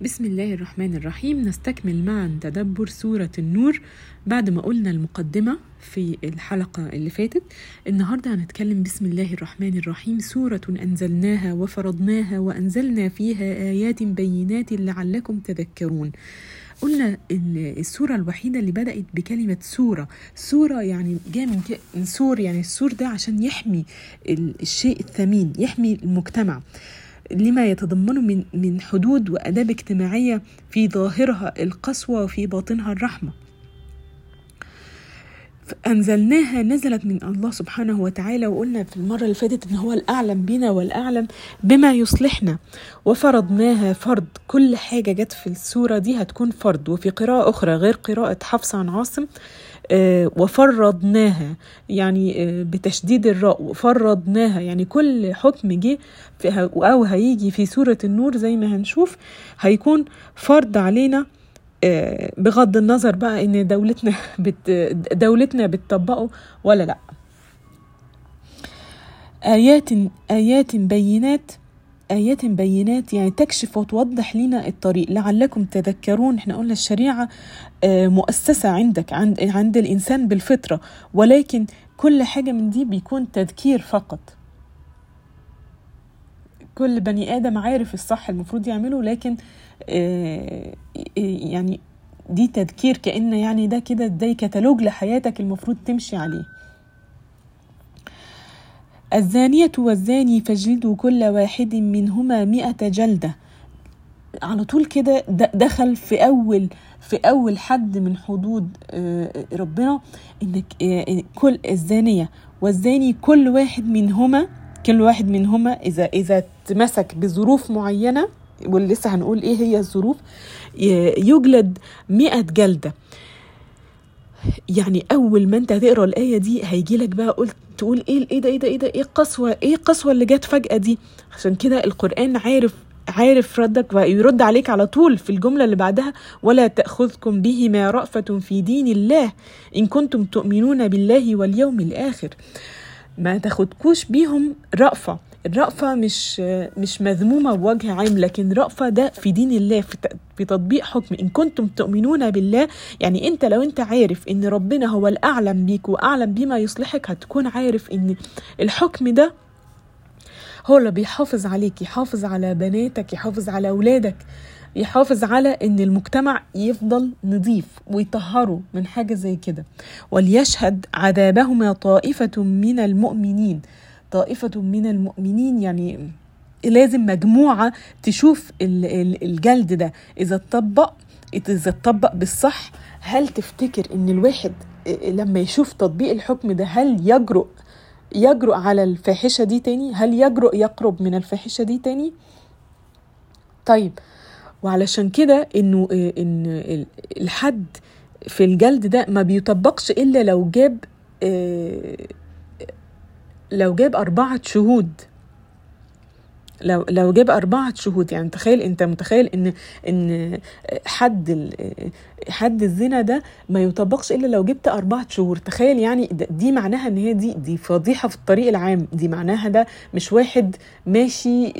بسم الله الرحمن الرحيم. نستكمل معا تدبر سورة النور بعد ما قلنا المقدمة في الحلقة اللي فاتت. النهاردة هنتكلم بسم الله الرحمن الرحيم. سورة أنزلناها وفرضناها وأنزلنا فيها آيات بينات لعلكم تذكرون. قلنا السورة الوحيدة اللي بدأت بكلمة سورة. سورة يعني جاء من, سور يعني السور ده عشان يحمي الشيء الثمين يحمي المجتمع. لما يتضمنه من من حدود وأداب اجتماعية في ظاهرها القسوة وفي باطنها الرحمة. أنزلناها نزلت من الله سبحانه وتعالى وقلنا في المرة اللي فاتت إن هو الأعلم بنا والأعلم بما يصلحنا. وفرضناها فرض كل حاجة جت في السورة دي هتكون فرض. وفي قراءة أخرى غير قراءة حفص عن عاصم وفرضناها يعني آه بتشديد الراء وفرضناها يعني كل حكم جه أو هيجي في سورة النور زي ما هنشوف هيكون فرض علينا بغض النظر بقى إن دولتنا بت دولتنا بتطبقه ولا لأ. آيات آيات بينات آيات بينات يعني تكشف وتوضح لنا الطريق. لعلكم تذكرون إحنا قلنا الشريعة مؤسسة عندك عند, عند الإنسان بالفطرة. ولكن كل حاجة من دي بيكون تذكير فقط. كل بني آدم عارف الصح المفروض يعمله لكن يعني دي تذكير كأن يعني ده كده ده كتالوج لحياتك المفروض تمشي عليه. الزانية والزاني فاجلدوا كل واحد منهما مئة جلدة. على طول كده دخل في أول في أول حد من حدود ربنا إنك كل الزانية والزاني كل واحد منهما كل واحد منهما إذا إذا تمسك بظروف معينة واللي لسه هنقول إيه هي الظروف يجلد مئة جلدة. يعني أول ما انت هتقرا الآية دي هيجي لك بقى قلت تقول إيه إيه ده إيه ده إيه ده؟ إيه القسوه إيه القسوة اللي جت فجأة دي؟ عشان كده القرآن عارف عارف ردك ويرد عليك على طول في الجملة اللي بعدها ولا تأخذكم بهما رأفة في دين الله إن كنتم تؤمنون بالله واليوم الآخر. ما تاخدكوش بيهم رأفة. الرأفة مش مش مذمومة بوجه عام لكن رأفة ده في دين الله في, في تطبيق حكم. إن كنتم تؤمنون بالله يعني أنت لو أنت عارف إن ربنا هو الأعلم بيك وأعلم بما يصلحك هتكون عارف إن الحكم ده هو اللي بيحافظ عليك يحافظ على بناتك يحافظ على أولادك يحافظ على إن المجتمع يفضل نظيف ويطهره من حاجة زي كده. وليشهد عذابهما طائفة من المؤمنين. طائفة من المؤمنين يعني لازم مجموعة تشوف الجلد ده. إذا اتطبق إذا اتطبق بالصح هل تفتكر إن الواحد لما يشوف تطبيق الحكم ده هل يجرؤ يجرؤ على الفاحشة دي تاني؟ هل يجرؤ يقرب من الفاحشة دي تاني؟ طيب وعلشان كده إنه إن الحد في الجلد ده ما بيطبقش إلا لو جاب لو جاب أربعة شهود لو لو جاب أربعة شهود يعني تخيل أنت متخيل إن إن حد حد الزنا ده ما يطبقش إلا لو جبت أربعة شهور تخيل يعني دي معناها إن هي دي دي فضيحة في الطريق العام. دي معناها ده مش واحد ماشي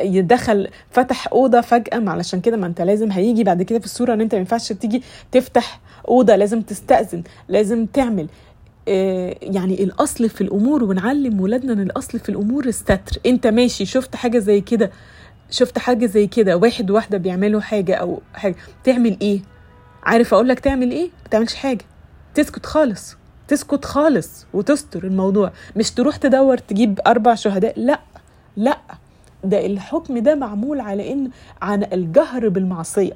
يدخل فتح أوضة فجأة. علشان كده ما أنت لازم هيجي بعد كده في الصورة إن أنت ما ينفعش تيجي تفتح أوضة لازم تستأذن لازم تعمل. يعني الأصل في الأمور ونعلم ولادنا إن الأصل في الأمور الستر. أنت ماشي شفت حاجة زي كده؟ شفت حاجة زي كده؟ واحد واحدة بيعملوا حاجة أو حاجة. تعمل إيه؟ عارف أقول لك تعمل إيه؟ ما تعملش حاجة. تسكت خالص. تسكت خالص وتستر الموضوع. مش تروح تدور تجيب أربع شهداء. لا لا. ده الحكم ده معمول على إن عن الجهر بالمعصية.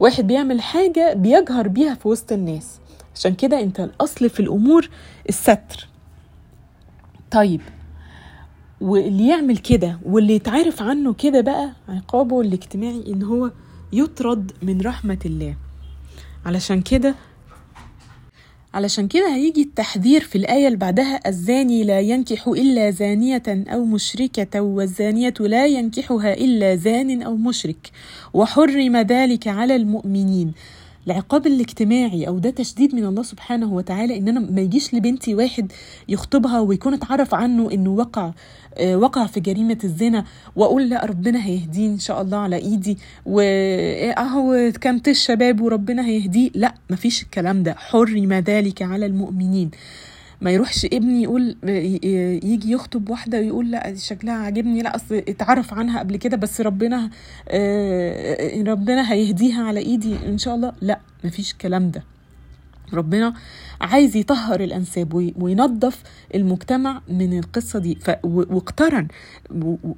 واحد بيعمل حاجة بيجهر بيها في وسط الناس. عشان كده انت الاصل في الأمور الستر. طيب واللي يعمل كده واللي يتعرف عنه كده بقى عقابه الاجتماعي ان هو يطرد من رحمة الله. علشان كده علشان كده هيجي التحذير في الآية اللي بعدها الزاني لا ينكح إلا زانية أو مشركة والزانية لا ينكحها إلا زان أو مشرك. وحرم ذلك على المؤمنين. العقاب الاجتماعي أو ده تشديد من الله سبحانه وتعالى إن أنا ما يجيش لبنتي واحد يخطبها ويكون اتعرف عنه إنه وقع آه وقع في جريمة الزنا وأقول لا ربنا هيهديه إن شاء الله على إيدي واهو كانت الشباب وربنا هيهديه. لا مفيش الكلام ده. حرم ذلك على المؤمنين. ما يروحش ابني يقول يجي يخطب واحدة ويقول لا شكلها عاجبني لا أصل اتعرف عنها قبل كده بس ربنا ربنا هيهديها على إيدي إن شاء الله. لا مفيش الكلام ده. ربنا عايز يطهر الأنساب وينظف المجتمع من القصة دي. واقترن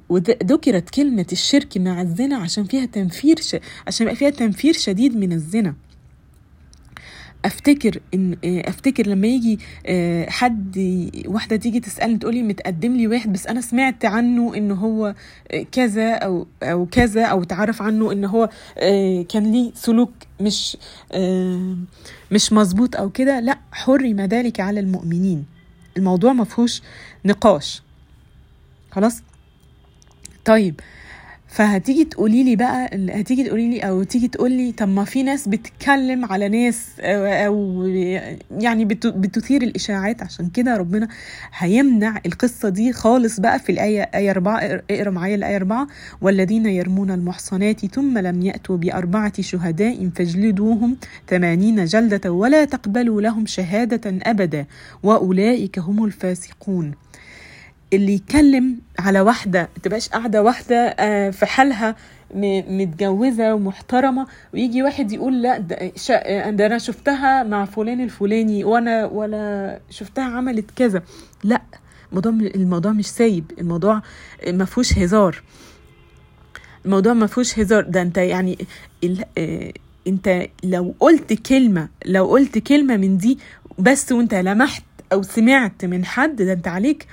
وذكرت كلمة الشرك مع الزنا عشان فيها تنفير. عشان يبقى فيها تنفير شديد من الزنا. افتكر ان افتكر لما يجي حد واحدة تيجي تسألني تقولي متقدم لي واحد بس أنا سمعت عنه إن هو كذا أو أو كذا أو تعرف عنه إن هو كان ليه سلوك مش مش مظبوط أو كده لأ حرم ذلك على المؤمنين. الموضوع ما فيهوش نقاش. خلاص؟ طيب فهتيجي تقولي لي بقى هتيجي تقولي لي أو تيجي تقول لي طب ما في ناس بتتكلم على ناس أو, يعني بتثير الإشاعات. عشان كده ربنا هيمنع القصة دي خالص بقى في الآية آية 4 اقرأ معايا الآية 4 والذين يرمون المحصنات ثم لم يأتوا بأربعة شهداء فاجلدوهم ثمانين جلدة ولا تقبلوا لهم شهادة أبدا. وأولئك هم الفاسقون. اللي يتكلم على واحدة تبقاش قاعدة واحدة في حالها متجوزة ومحترمة ويجي واحد يقول لأ ده, ده أنا شفتها مع فلان الفلاني وأنا ولا شفتها عملت كذا. لأ الموضوع الموضوع مش سايب الموضوع ما فيهوش هزار. الموضوع ما فيهوش هزار. ده أنت يعني ال... أنت لو قلت كلمة لو قلت كلمة من دي بس وأنت لمحت أو سمعت من حد ده أنت عليك.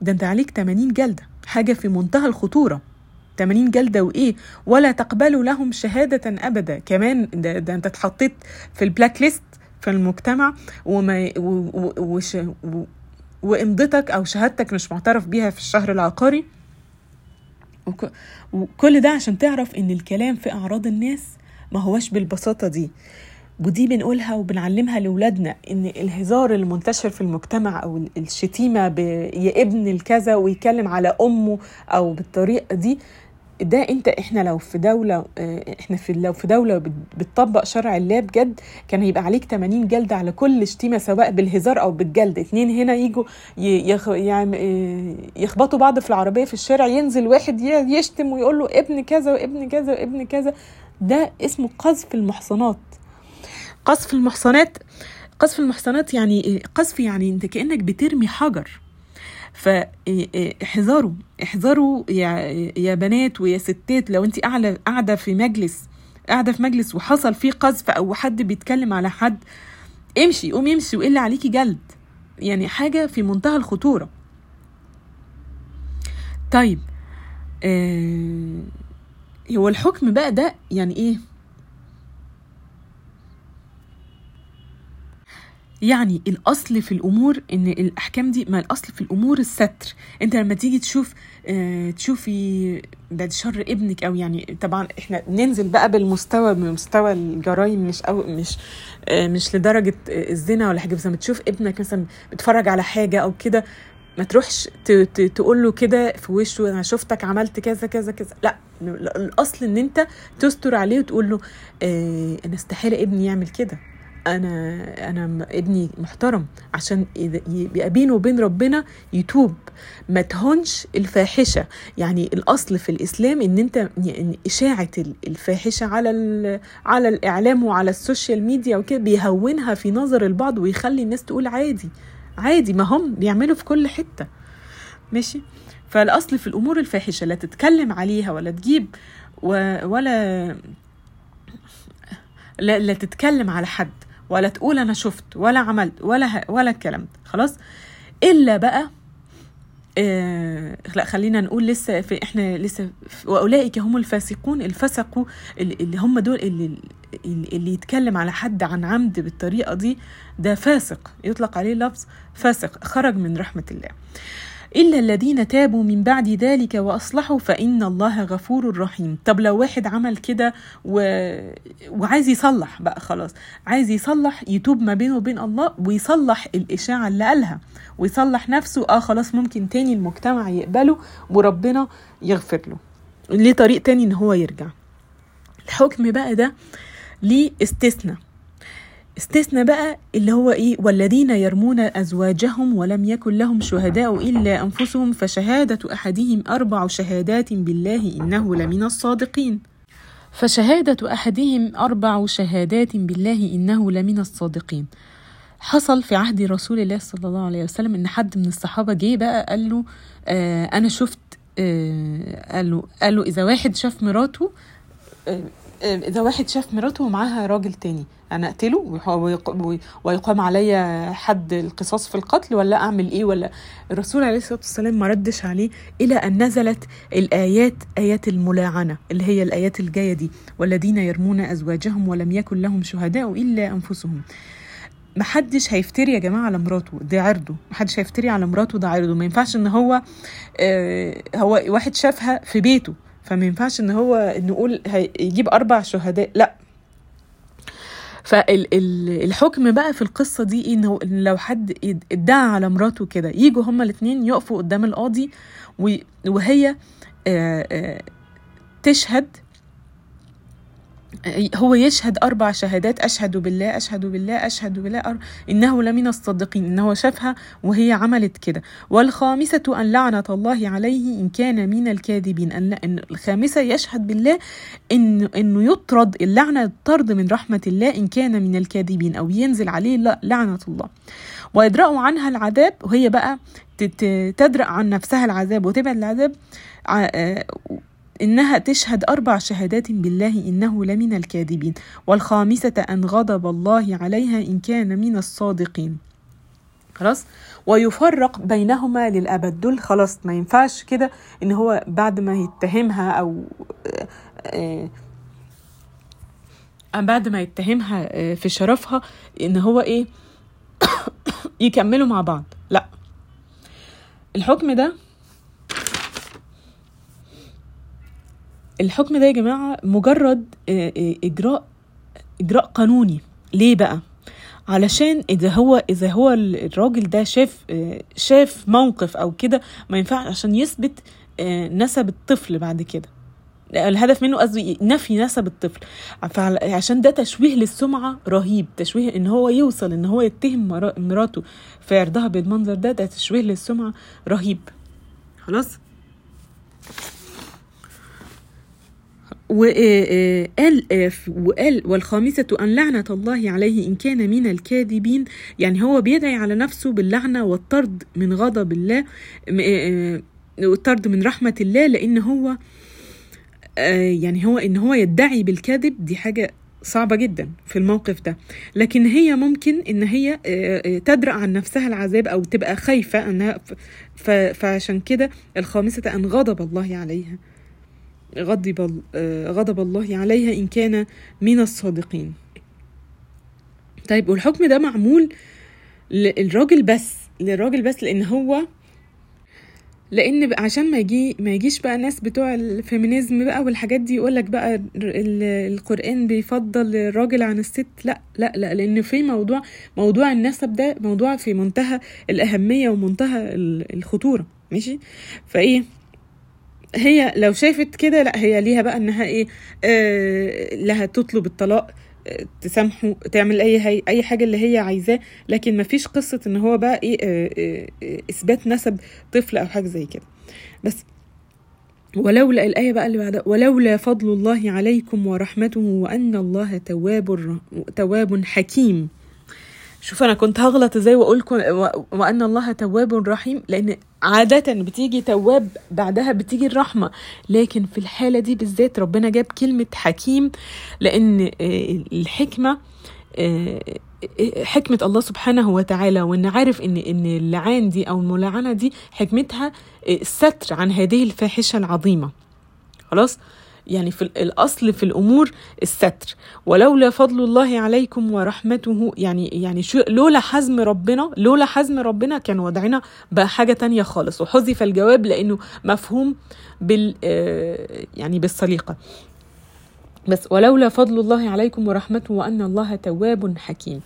ده انت عليك 80 جلدة. حاجة في منتهى الخطورة. 80 جلدة وإيه؟ ولا تقبلوا لهم شهادة أبدا. كمان ده, ده انت اتحطيت في البلاك ليست في المجتمع وما و و وش و وامضتك أو شهادتك مش معترف بيها في الشهر العقاري. وكل ده عشان تعرف إن الكلام في أعراض الناس ما هوش بالبساطة دي. ودي بنقولها وبنعلمها لاولادنا إن الهزار المنتشر في المجتمع أو الشتيمة يا ابن الكذا ويتكلم على أمه أو بالطريقة دي ده أنت إحنا لو في دولة إحنا في لو في دولة بتطبق شرع الله بجد كان هيبقى عليك 80 جلده على كل شتيمة سواء بالهزار أو بالجلد. اتنين هنا يجوا يخ يعني يخبطوا بعض في العربية في الشارع ينزل واحد يشتم ويقول له ابن كذا وابن كذا وابن كذا. ده اسمه قذف المحصنات. قذف المحصنات قذف المحصنات يعني قذف يعني انت كأنك بترمي حجر. فاحذروا احذروا يا يا بنات ويا ستات لو انت قاعدة قاعدة في مجلس قاعدة في مجلس وحصل فيه قذف أو حد بيتكلم على حد امشي قومي امشي وإلا عليكي جلد. يعني حاجة في منتهى الخطورة. طيب آه هو الحكم بقى ده يعني إيه؟ يعني الأصل في الأمور إن الأحكام دي ما الأصل في الأمور الستر. أنت لما تيجي تشوف آه تشوفي بعد شر ابنك أو يعني طبعا إحنا ننزل بقى بالمستوى من مستوى الجرائم مش أو مش آه مش لدرجة الزنا ولا حاجة بس لما تشوف ابنك مثلا بيتفرج على حاجة أو كده ما تروحش تقول له كده في وشه أنا شفتك عملت كذا كذا كذا. لا الأصل إن أنت تستر عليه وتقول له آه أنا استحالة ابني يعمل كده. أنا أنا ابني محترم عشان يبقى بينه وبين ربنا يتوب ما تهونش الفاحشة. يعني الأصل في الإسلام إن أنت يعني إشاعة الفاحشة على على الإعلام وعلى السوشيال ميديا وكده بيهونها في نظر البعض ويخلي الناس تقول عادي عادي. ما هم بيعملوا في كل حتة. ماشي؟ فالأصل في الأمور الفاحشة لا تتكلم عليها ولا تجيب ولا لا, لا تتكلم على حد. ولا تقول أنا شفت ولا عملت ولا. ولا الكلام ده. خلاص؟ إلا بقى آه لا خلينا نقول لسه في إحنا لسه وأولئك هم الفاسقون الفسقوا اللي هم دول اللي اللي يتكلم على حد عن عمد بالطريقة دي ده فاسق. يطلق عليه لفظ فاسق خرج من رحمة الله. إلا الذين تابوا من بعد ذلك وأصلحوا فإن الله غفور رحيم. طب لو واحد عمل كده و... وعايز يصلح بقى خلاص عايز يصلح يتوب ما بينه وبين الله ويصلح الإشاعة اللي قالها ويصلح نفسه آه خلاص ممكن تاني المجتمع يقبله وربنا يغفر له. ليه طريق تاني إن هو يرجع؟ الحكم بقى ده ليه استثناء. استثنى بقى اللي هو إيه والذين يرمون أزواجهم ولم يكن لهم شهداء إلا أنفسهم فشهادة أحدهم أربع شهادات بالله إنه لمن الصادقين. فشهادة أحدهم أربع شهادات بالله إنه لمن الصادقين. حصل في عهد رسول الله صلى الله عليه وسلم إن حد من الصحابة جه بقى قال له آه أنا شفت آه قال له قال له إذا واحد شاف مراته آه إذا واحد شاف مراته ومعاها راجل تاني أنا أقتله؟ ويقام عليا حد القصاص في القتل ولا أعمل إيه؟ ولا الرسول عليه الصلاة والسلام ما ردش عليه إلى أن نزلت الآيات آيات الملاعنة اللي هي الآيات الجاية دي والذين يرمون أزواجهم ولم يكن لهم شهداء إلا أنفسهم. محدش هيفتري يا جماعة على مراته ده عرضه. محدش هيفتري على مراته ده عرضه. ما ينفعش إن هو آه هو واحد شافها في بيته. فما ينفعش إن هو نقول يجيب أربع شهداء لأ. فالحكم بقى في القصة دي انه لو حد ادعى على مراته كده يجوا هما الاثنين يقفوا قدام القاضي وهي تشهد هو يشهد أربع شهادات أشهد بالله أشهد بالله أشهد بالله أر... إنه لمن الصادقين إنه شافها وهي عملت كده. والخامسة أن لعنة الله عليه إن كان من الكاذبين أن الخامسة يشهد بالله إن إنه يطرد اللعنة الطرد من رحمة الله إن كان من الكاذبين أو ينزل عليه لعنة الله. ويدرأ عنها العذاب وهي بقى تدرأ عن نفسها العذاب وتبعد العذاب إنها تشهد أربع شهادات بالله إنه لمن الكاذبين والخامسة أن غضب الله عليها إن كان من الصادقين. خلاص؟ ويفرق بينهما للأبد. دول خلاص ما ينفعش كده إن هو بعد ما يتهمها أو بعد ما يتهمها في شرفها إن هو إيه؟ يكملوا مع بعض. لا. الحكم ده الحكم ده يا جماعة مجرد إجراء إجراء قانوني. ليه بقى؟ علشان إذا هو إذا هو الراجل ده شاف شاف موقف أو كده ما ينفعش عشان يثبت نسب الطفل بعد كده. الهدف منه قصدي نفي نسب الطفل. عشان ده تشويه للسمعة رهيب تشويه إن هو يوصل إن هو يتهم مراته في عرضها بالمنظر ده ده تشويه للسمعة رهيب. خلاص؟ وقال وقال والخامسة أن لعنة الله عليه إن كان من الكاذبين. يعني هو بيدعي على نفسه باللعنة والطرد من غضب الله والطرد من رحمة الله لأن هو يعني هو إن هو يدعي بالكذب دي حاجة صعبة جدا في الموقف ده. لكن هي ممكن إن هي تدرأ عن نفسها العذاب أو تبقى خايفة أنها فعشان كده الخامسة أن غضب الله عليها. غضب غضب الله عليها إن كان من الصادقين. طيب والحكم ده معمول للراجل بس للراجل بس لأن هو لأن عشان ما يجي ما يجيش بقى ناس بتوع الفيمينيزم بقى والحاجات دي يقول لك بقى القرآن بيفضل الراجل عن الست. لا لا لا لأن في موضوع موضوع النسب ده موضوع في منتهى الأهمية ومنتهى الخطورة. ماشي؟ فإيه؟ هي لو شافت كده لا هي ليها بقى إنها إيه آه لها تطلب الطلاق آه تسامحه تعمل أي هي أي حاجة اللي هي عايزاه لكن ما فيش قصة إن هو بقى إيه آه آه إثبات نسب طفل أو حاجة زي كده. بس ولولا الآية بقى اللي بعدها ولولا فضل الله عليكم ورحمته وأن الله تواب تواب حكيم. شوف أنا كنت هغلط إزاي واقول وأن الله تواب رحيم لأن عادة بتيجي تواب بعدها بتيجي الرحمة. لكن في الحالة دي بالذات ربنا جاب كلمة حكيم لأن الحكمة حكمة الله سبحانه وتعالى. وإن عارف إن إن اللعان دي أو الملاعنة دي حكمتها الستر عن هذه الفاحشة العظيمة. خلاص؟ يعني في الأصل في الأمور الستر. ولولا فضل الله عليكم ورحمته يعني يعني شو لولا حزم ربنا لولا حزم ربنا كان وضعنا بقى حاجة تانية خالص. وحذف الجواب لأنه مفهوم بال آه، يعني بالسليقه بس ولولا فضل الله عليكم ورحمته وأن الله تواب حكيم.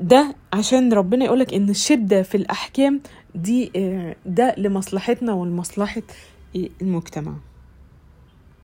ده عشان ربنا يقولك إن الشدة في الأحكام دي آه، ده لمصلحتنا ولمصلحه المجتمع.